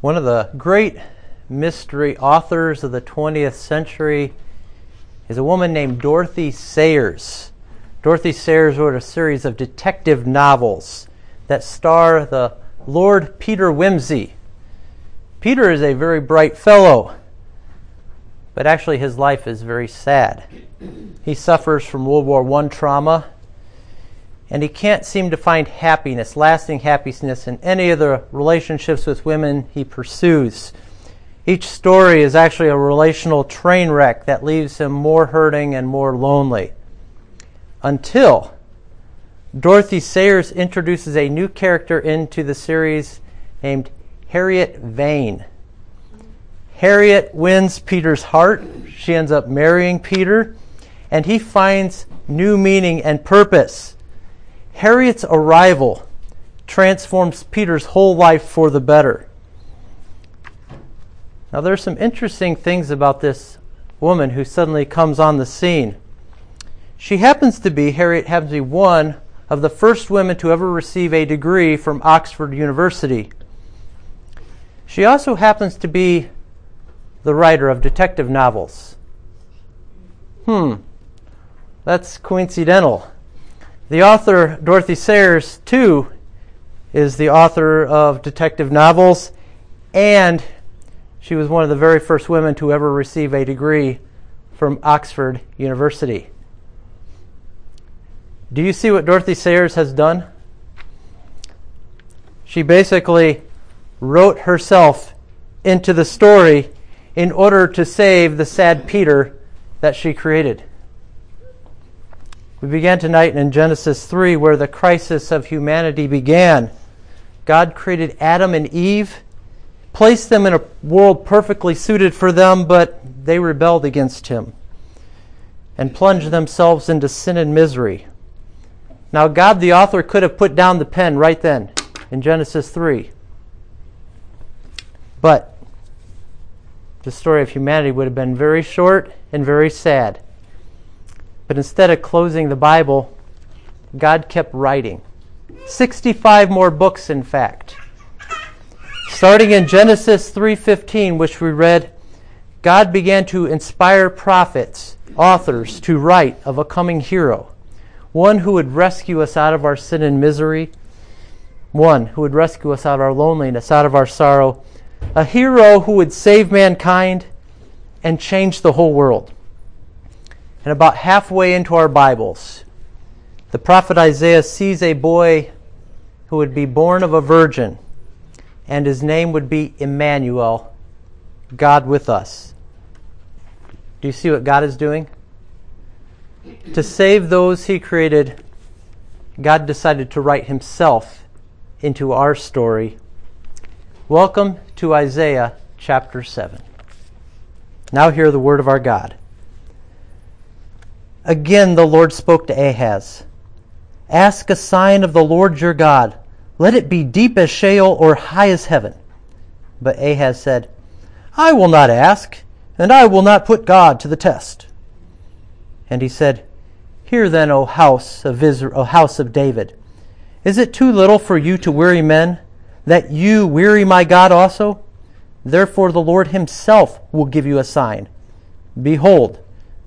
One of the great mystery authors of the 20th century is a woman named Dorothy Sayers. Dorothy Sayers wrote a series of detective novels that star the Lord Peter Wimsey. Peter is a very bright fellow, but actually his life is very sad. He suffers from World War I trauma, and he can't seem to find happiness, lasting happiness, in any of the relationships with women he pursues. Each story is actually a relational train wreck that leaves him more hurting and more lonely. Until Dorothy Sayers introduces a new character into the series named Harriet Vane. Harriet wins Peter's heart. She ends up marrying Peter, and he finds new meaning and purpose. Harriet's arrival transforms Peter's whole life for the better. Now, there's some interesting things about this woman who suddenly comes on the scene. She happens to be, Harriet happens to be one of the first women to ever receive a degree from Oxford University. She also happens to be the writer of detective novels. Hmm, that's coincidental. The author, Dorothy Sayers, too, is the author of detective novels and she was one of the very first women to ever receive a degree from Oxford University. Do you see what Dorothy Sayers has done? She basically wrote herself into the story in order to save the sad Peter that she created. We began tonight in Genesis 3 where the crisis of humanity began. God created Adam and Eve placed them in a world perfectly suited for them, but they rebelled against him and plunged themselves into sin and misery. Now, God the author could have put down the pen right then in Genesis 3. But the story of humanity would have been very short and very sad. But instead of closing the Bible, God kept writing. 65 more books, in fact. Starting in Genesis 3:15, which we read, God began to inspire prophets, authors to write of a coming hero, one who would rescue us out of our sin and misery, one who would rescue us out of our loneliness, out of our sorrow, a hero who would save mankind and change the whole world. And about halfway into our Bibles, the prophet Isaiah sees a boy who would be born of a virgin and his name would be Emmanuel, God with us. Do you see what God is doing? To save those he created, God decided to write himself into our story. Welcome to Isaiah chapter 7. Now hear the word of our God. Again the Lord spoke to Ahaz Ask a sign of the Lord your God. Let it be deep as Sheol or high as heaven. But Ahaz said, I will not ask, and I will not put God to the test. And he said, Hear then, O house of Israel, O house of David, is it too little for you to weary men, that you weary my God also? Therefore the Lord himself will give you a sign. Behold,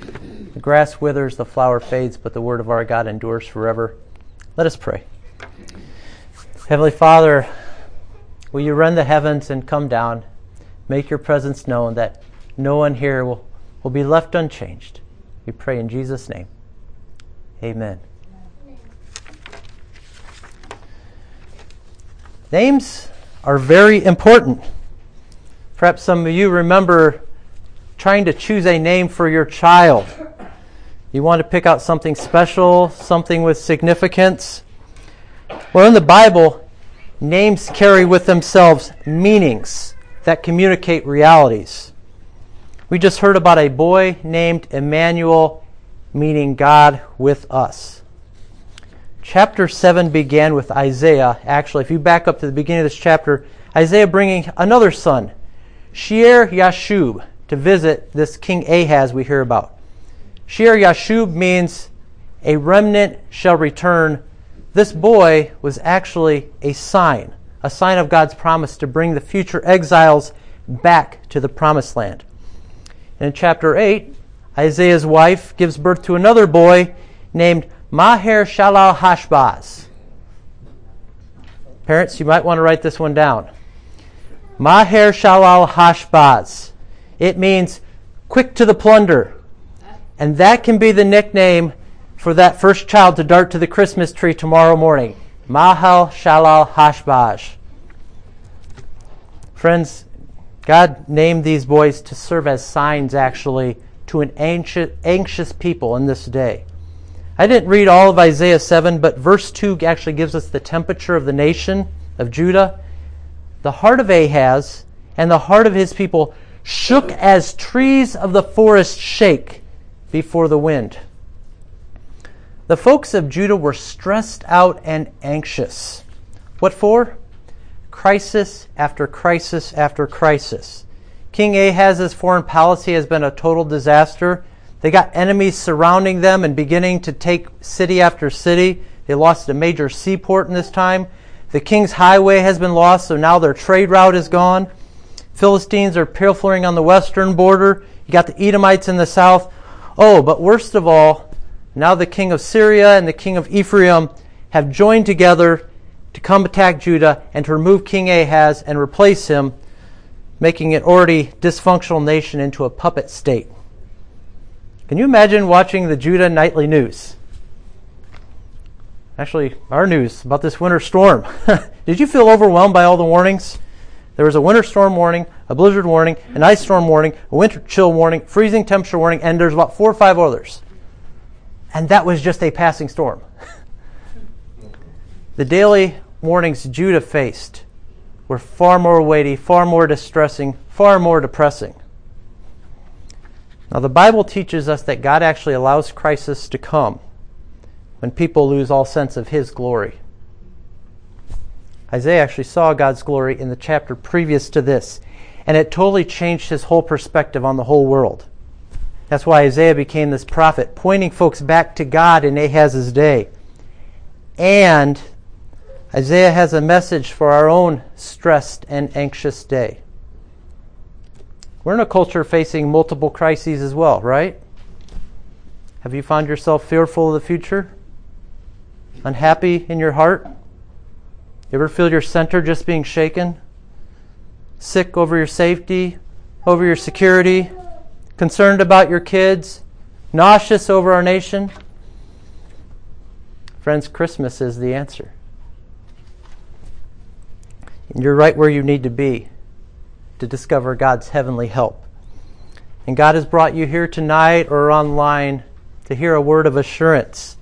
The grass withers, the flower fades, but the word of our God endures forever. Let us pray. Heavenly Father, will you rend the heavens and come down? Make your presence known that no one here will, will be left unchanged. We pray in Jesus' name. Amen. Names are very important. Perhaps some of you remember trying to choose a name for your child. You want to pick out something special, something with significance. Well, in the Bible, names carry with themselves meanings that communicate realities. We just heard about a boy named Emmanuel, meaning God with us. Chapter 7 began with Isaiah. Actually, if you back up to the beginning of this chapter, Isaiah bringing another son, Shear Yashub, to visit this King Ahaz we hear about. Shear Yashub means a remnant shall return. This boy was actually a sign, a sign of God's promise to bring the future exiles back to the promised land. In chapter 8, Isaiah's wife gives birth to another boy named Maher Shalal Hashbaz. Parents, you might want to write this one down. Maher Shalal Hashbaz. It means quick to the plunder. And that can be the nickname for that first child to dart to the Christmas tree tomorrow morning. Mahal Shalal Hashbaz. Friends, God named these boys to serve as signs, actually, to an anxious, anxious people in this day. I didn't read all of Isaiah 7, but verse 2 actually gives us the temperature of the nation of Judah. The heart of Ahaz and the heart of his people shook as trees of the forest shake before the wind. The folks of Judah were stressed out and anxious. What for? Crisis after crisis after crisis. King Ahaz's foreign policy has been a total disaster. They got enemies surrounding them and beginning to take city after city. They lost a major seaport in this time. The king's highway has been lost, so now their trade route is gone. Philistines are pilfering on the western border. You got the Edomites in the south. Oh, but worst of all, now the king of Syria and the king of Ephraim have joined together to come attack Judah and to remove King Ahaz and replace him, making an already dysfunctional nation into a puppet state. Can you imagine watching the Judah nightly news? Actually, our news about this winter storm. Did you feel overwhelmed by all the warnings? There was a winter storm warning, a blizzard warning, an ice storm warning, a winter chill warning, freezing temperature warning, and there's about four or five others. And that was just a passing storm. the daily warnings Judah faced were far more weighty, far more distressing, far more depressing. Now, the Bible teaches us that God actually allows crisis to come when people lose all sense of His glory. Isaiah actually saw God's glory in the chapter previous to this, and it totally changed his whole perspective on the whole world. That's why Isaiah became this prophet, pointing folks back to God in Ahaz's day. And Isaiah has a message for our own stressed and anxious day. We're in a culture facing multiple crises as well, right? Have you found yourself fearful of the future? Unhappy in your heart? You ever feel your center just being shaken? Sick over your safety, over your security, concerned about your kids, nauseous over our nation? Friends, Christmas is the answer. And you're right where you need to be to discover God's heavenly help. And God has brought you here tonight or online to hear a word of assurance.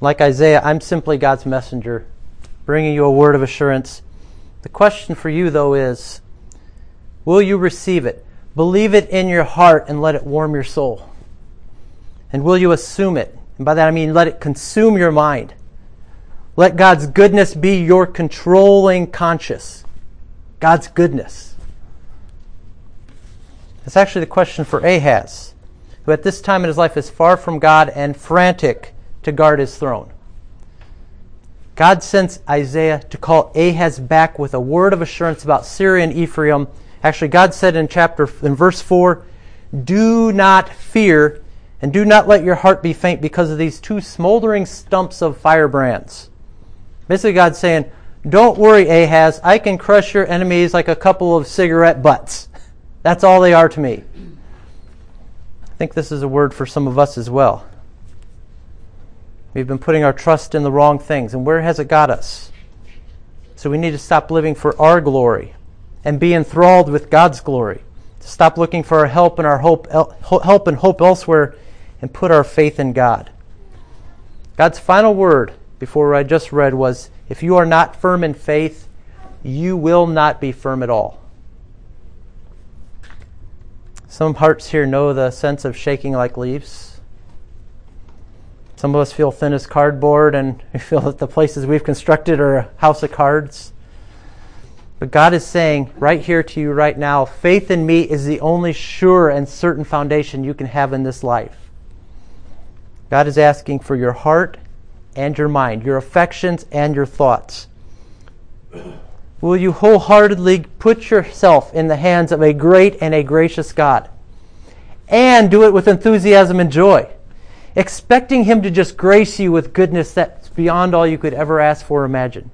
Like Isaiah, I'm simply God's messenger, bringing you a word of assurance. The question for you, though, is will you receive it? Believe it in your heart and let it warm your soul. And will you assume it? And by that I mean let it consume your mind. Let God's goodness be your controlling conscience. God's goodness. That's actually the question for Ahaz, who at this time in his life is far from God and frantic to guard his throne. God sends Isaiah to call Ahaz back with a word of assurance about Syria and Ephraim Actually, God said in chapter in verse 4, "Do not fear and do not let your heart be faint because of these two smoldering stumps of firebrands." Basically, God's saying, "Don't worry, Ahaz. I can crush your enemies like a couple of cigarette butts. That's all they are to me." I think this is a word for some of us as well. We've been putting our trust in the wrong things, and where has it got us? So we need to stop living for our glory and be enthralled with God's glory. To stop looking for our help and our hope, help and hope elsewhere and put our faith in God. God's final word before I just read was if you are not firm in faith, you will not be firm at all. Some hearts here know the sense of shaking like leaves. Some of us feel thin as cardboard and we feel that the places we've constructed are a house of cards. But God is saying right here to you right now faith in me is the only sure and certain foundation you can have in this life. God is asking for your heart and your mind, your affections and your thoughts. Will you wholeheartedly put yourself in the hands of a great and a gracious God? And do it with enthusiasm and joy, expecting Him to just grace you with goodness that's beyond all you could ever ask for or imagine.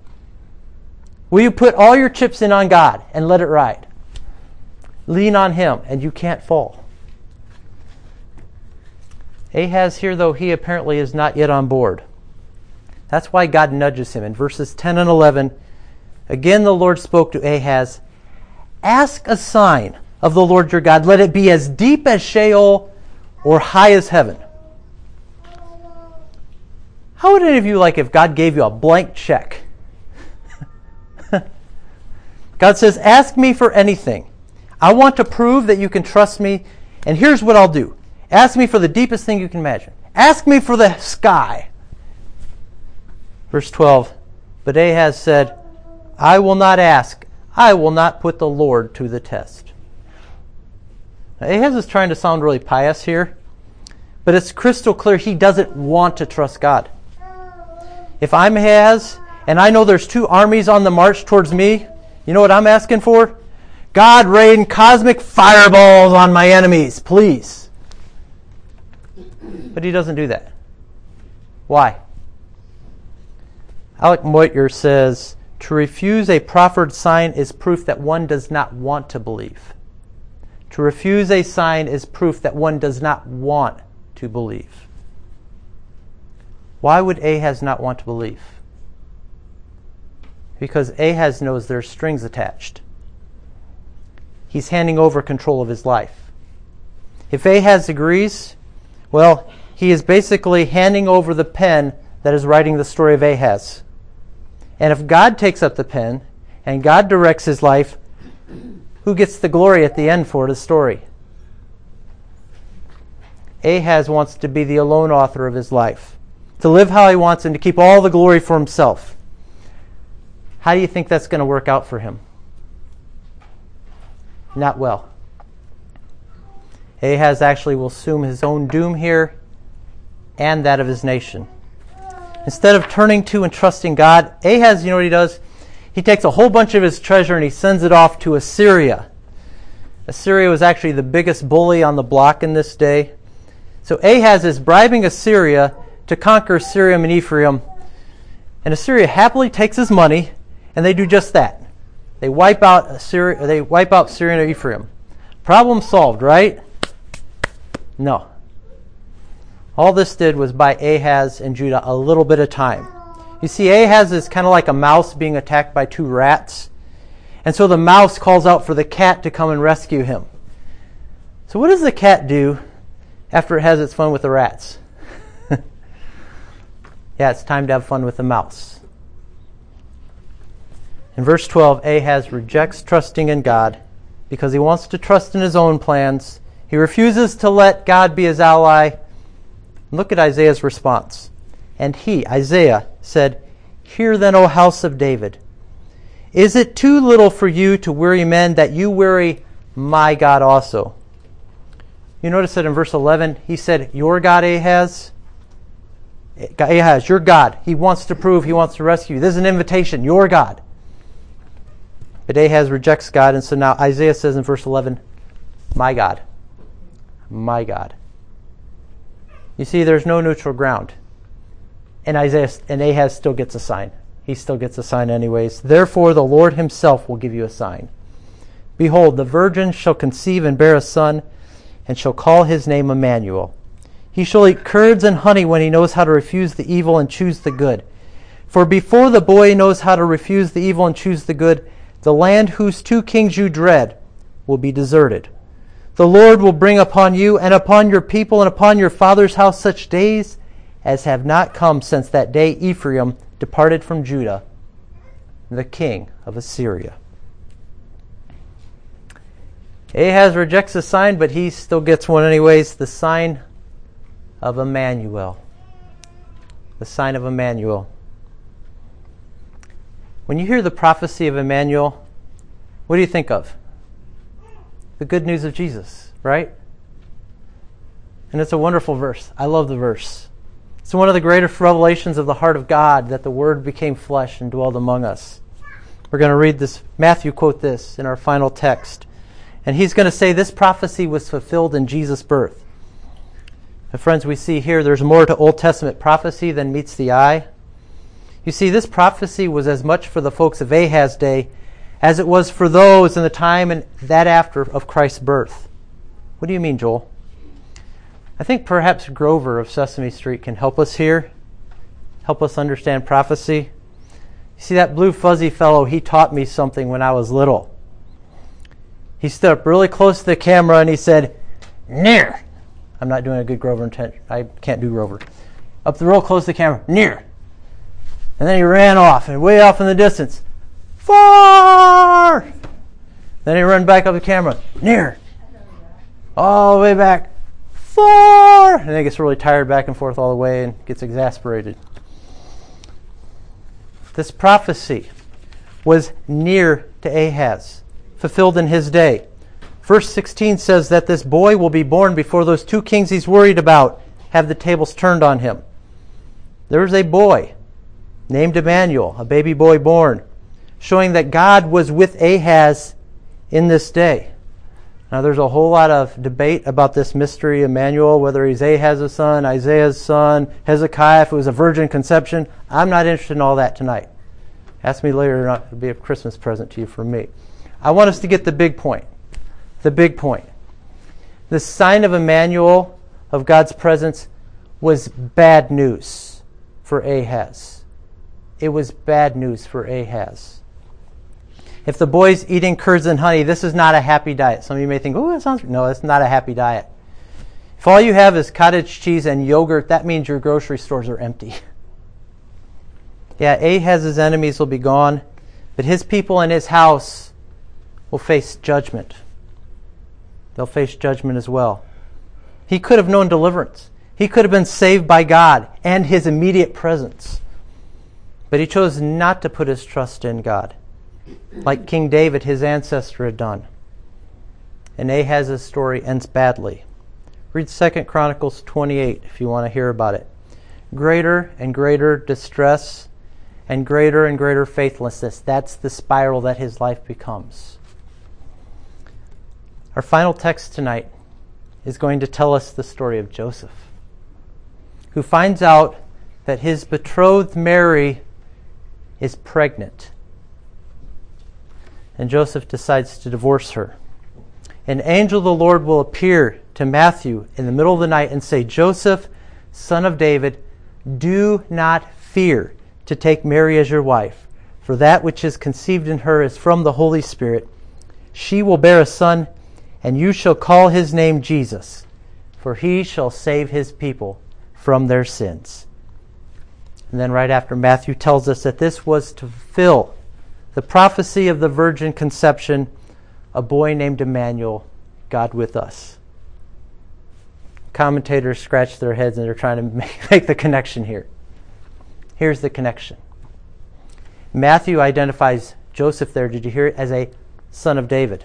Will you put all your chips in on God and let it ride? Lean on Him, and you can't fall. Ahaz here, though, he apparently is not yet on board. That's why God nudges him. In verses 10 and 11, again the Lord spoke to Ahaz Ask a sign of the Lord your God. Let it be as deep as Sheol or high as heaven. How would any of you like if God gave you a blank check? God says, Ask me for anything. I want to prove that you can trust me, and here's what I'll do Ask me for the deepest thing you can imagine. Ask me for the sky. Verse 12 But Ahaz said, I will not ask. I will not put the Lord to the test. Now, Ahaz is trying to sound really pious here, but it's crystal clear he doesn't want to trust God. If I'm Ahaz and I know there's two armies on the march towards me, you know what I'm asking for? God rain cosmic fireballs on my enemies, please. But he doesn't do that. Why? Alec Motyer says to refuse a proffered sign is proof that one does not want to believe. To refuse a sign is proof that one does not want to believe. Why would Ahaz not want to believe? Because Ahaz knows there's strings attached. He's handing over control of his life. If Ahaz agrees, well, he is basically handing over the pen that is writing the story of Ahaz. And if God takes up the pen and God directs his life, who gets the glory at the end for the story? Ahaz wants to be the alone author of his life, to live how he wants and to keep all the glory for himself. How do you think that's going to work out for him? Not well. Ahaz actually will assume his own doom here and that of his nation. Instead of turning to and trusting God, Ahaz, you know what he does? He takes a whole bunch of his treasure and he sends it off to Assyria. Assyria was actually the biggest bully on the block in this day. So Ahaz is bribing Assyria to conquer Syria and Ephraim. And Assyria happily takes his money and they do just that. They wipe out Assyria, they wipe out Syria and Ephraim. Problem solved, right? No. All this did was buy Ahaz and Judah a little bit of time. You see, Ahaz is kind of like a mouse being attacked by two rats. And so the mouse calls out for the cat to come and rescue him. So, what does the cat do after it has its fun with the rats? Yeah, it's time to have fun with the mouse. In verse 12, Ahaz rejects trusting in God because he wants to trust in his own plans. He refuses to let God be his ally Look at Isaiah's response. And he, Isaiah, said, Hear then, O house of David. Is it too little for you to weary men that you weary my God also? You notice that in verse 11, he said, Your God, Ahaz. Ahaz, your God. He wants to prove, he wants to rescue you. This is an invitation, your God. But Ahaz rejects God, and so now Isaiah says in verse 11, My God. My God. You see, there's no neutral ground. And Isaiah and Ahaz still gets a sign. He still gets a sign anyways. Therefore the Lord himself will give you a sign. Behold, the virgin shall conceive and bear a son, and shall call his name Emmanuel. He shall eat curds and honey when he knows how to refuse the evil and choose the good. For before the boy knows how to refuse the evil and choose the good, the land whose two kings you dread will be deserted. The Lord will bring upon you and upon your people and upon your father's house such days as have not come since that day Ephraim departed from Judah, the king of Assyria. Ahaz rejects the sign, but he still gets one anyways the sign of Emmanuel. The sign of Emmanuel. When you hear the prophecy of Emmanuel, what do you think of? The good news of Jesus, right? And it's a wonderful verse. I love the verse. It's one of the greatest revelations of the heart of God that the Word became flesh and dwelled among us. We're going to read this. Matthew quote this in our final text. And he's going to say this prophecy was fulfilled in Jesus' birth. And friends, we see here there's more to Old Testament prophecy than meets the eye. You see, this prophecy was as much for the folks of Ahaz's day as it was for those in the time and that after of Christ's birth. What do you mean, Joel? I think perhaps Grover of Sesame Street can help us here, help us understand prophecy. You see, that blue fuzzy fellow, he taught me something when I was little. He stood up really close to the camera and he said, Near. I'm not doing a good Grover intent. I can't do Grover. Up the real close to the camera, near. And then he ran off, and way off in the distance, far. Then he ran back up the camera, near. All the way back, far. And then he gets really tired back and forth all the way and gets exasperated. This prophecy was near to Ahaz fulfilled in his day. Verse 16 says that this boy will be born before those two kings he's worried about have the tables turned on him. There's a boy named Emmanuel, a baby boy born, showing that God was with Ahaz in this day. Now, there's a whole lot of debate about this mystery, Emmanuel, whether he's Ahaz's son, Isaiah's son, Hezekiah, if it was a virgin conception. I'm not interested in all that tonight. Ask me later, it'll be a Christmas present to you from me. I want us to get the big point. The big point. The sign of Emmanuel, of God's presence, was bad news for Ahaz. It was bad news for Ahaz. If the boy's eating curds and honey, this is not a happy diet. Some of you may think, oh, that sounds. No, it's not a happy diet. If all you have is cottage cheese and yogurt, that means your grocery stores are empty. yeah, Ahaz's enemies will be gone, but his people and his house will face judgment. They'll face judgment as well. He could have known deliverance. He could have been saved by God and his immediate presence. But he chose not to put his trust in God, like King David, his ancestor, had done. And Ahaz's story ends badly. Read 2 Chronicles 28 if you want to hear about it. Greater and greater distress and greater and greater faithlessness. That's the spiral that his life becomes. Our final text tonight is going to tell us the story of Joseph, who finds out that his betrothed Mary is pregnant. And Joseph decides to divorce her. An angel of the Lord will appear to Matthew in the middle of the night and say, Joseph, son of David, do not fear to take Mary as your wife, for that which is conceived in her is from the Holy Spirit. She will bear a son and you shall call his name Jesus, for he shall save his people from their sins. And then, right after, Matthew tells us that this was to fulfill the prophecy of the virgin conception, a boy named Emmanuel, God with us. Commentators scratch their heads and they're trying to make, make the connection here. Here's the connection Matthew identifies Joseph there, did you hear it, as a son of David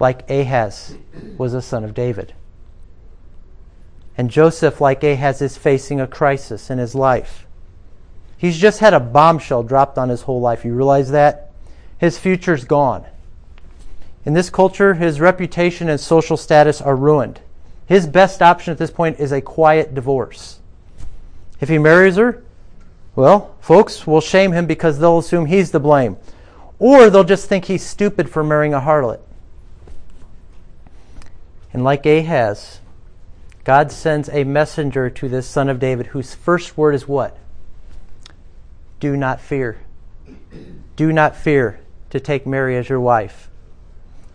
like Ahaz, was a son of David. And Joseph, like Ahaz, is facing a crisis in his life. He's just had a bombshell dropped on his whole life. You realize that? His future's gone. In this culture, his reputation and social status are ruined. His best option at this point is a quiet divorce. If he marries her, well, folks will shame him because they'll assume he's to blame. Or they'll just think he's stupid for marrying a harlot. And like Ahaz, God sends a messenger to this son of David whose first word is what? Do not fear. Do not fear to take Mary as your wife.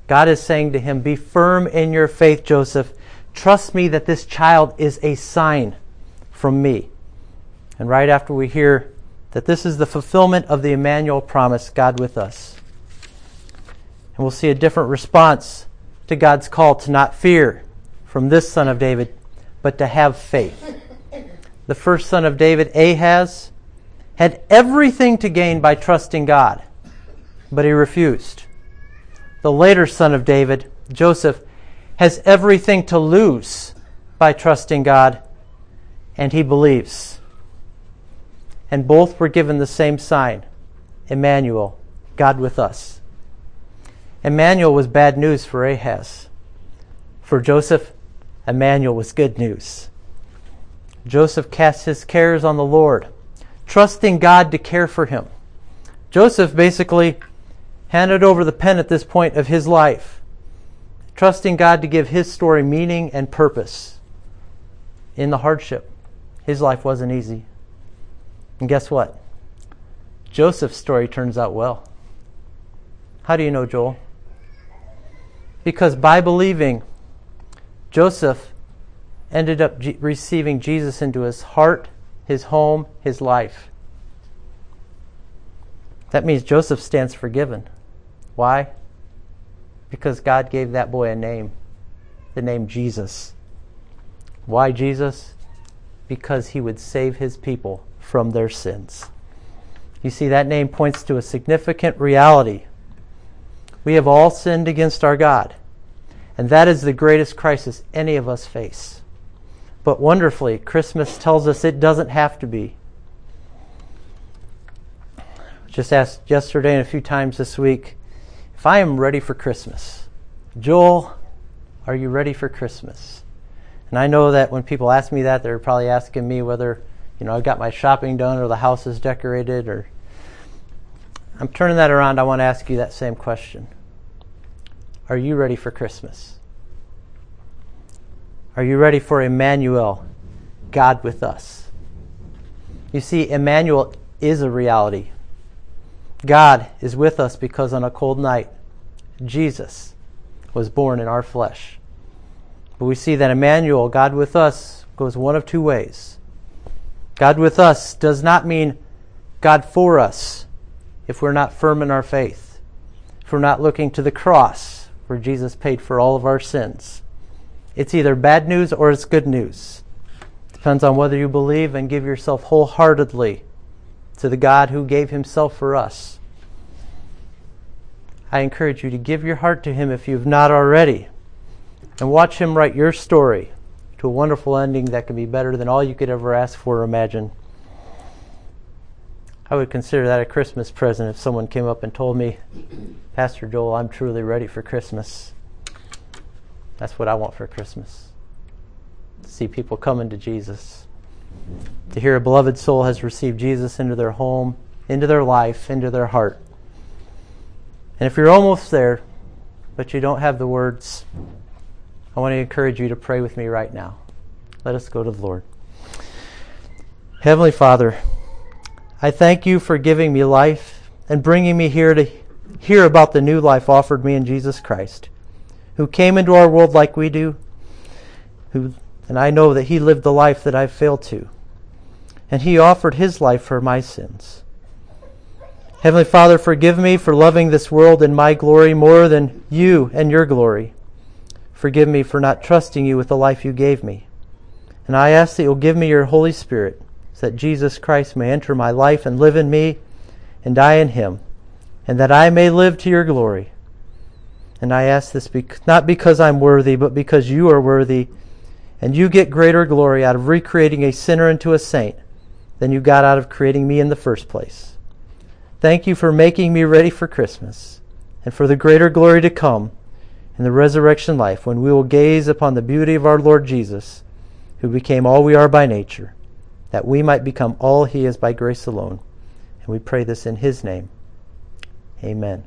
God is saying to him, Be firm in your faith, Joseph. Trust me that this child is a sign from me. And right after we hear that this is the fulfillment of the Emmanuel promise, God with us. And we'll see a different response to God's call to not fear from this son of David, but to have faith. The first son of David, Ahaz, had everything to gain by trusting God, but he refused. The later son of David, Joseph, has everything to lose by trusting God, and he believes. And both were given the same sign Emmanuel, God with us. Emmanuel was bad news for Ahaz. For Joseph, Emmanuel was good news. Joseph cast his cares on the Lord, trusting God to care for him. Joseph basically handed over the pen at this point of his life, trusting God to give his story meaning and purpose in the hardship. His life wasn't easy. And guess what? Joseph's story turns out well. How do you know, Joel? Because by believing, Joseph ended up G- receiving Jesus into his heart, his home, his life. That means Joseph stands forgiven. Why? Because God gave that boy a name, the name Jesus. Why Jesus? Because he would save his people from their sins. You see, that name points to a significant reality. We have all sinned against our God, and that is the greatest crisis any of us face. But wonderfully, Christmas tells us it doesn't have to be. Just asked yesterday and a few times this week if I am ready for Christmas. Joel, are you ready for Christmas? And I know that when people ask me that, they're probably asking me whether, you know, I've got my shopping done or the house is decorated or. I'm turning that around. I want to ask you that same question. Are you ready for Christmas? Are you ready for Emmanuel, God with us? You see, Emmanuel is a reality. God is with us because on a cold night, Jesus was born in our flesh. But we see that Emmanuel, God with us, goes one of two ways. God with us does not mean God for us if we're not firm in our faith, if we're not looking to the cross where Jesus paid for all of our sins. It's either bad news or it's good news. Depends on whether you believe and give yourself wholeheartedly to the God who gave himself for us. I encourage you to give your heart to him if you've not already and watch him write your story to a wonderful ending that can be better than all you could ever ask for or imagine. I would consider that a Christmas present if someone came up and told me, Pastor Joel, I'm truly ready for Christmas. That's what I want for Christmas. To see people coming to Jesus. To hear a beloved soul has received Jesus into their home, into their life, into their heart. And if you're almost there, but you don't have the words, I want to encourage you to pray with me right now. Let us go to the Lord. Heavenly Father, I thank you for giving me life and bringing me here to hear about the new life offered me in Jesus Christ who came into our world like we do, who, and I know that he lived the life that I've failed to. And he offered his life for my sins. Heavenly Father, forgive me for loving this world and my glory more than you and your glory. Forgive me for not trusting you with the life you gave me. And I ask that you'll give me your Holy Spirit so that Jesus Christ may enter my life and live in me and die in him, and that I may live to your glory. And I ask this not because I'm worthy, but because you are worthy. And you get greater glory out of recreating a sinner into a saint than you got out of creating me in the first place. Thank you for making me ready for Christmas and for the greater glory to come in the resurrection life when we will gaze upon the beauty of our Lord Jesus, who became all we are by nature, that we might become all he is by grace alone. And we pray this in his name. Amen.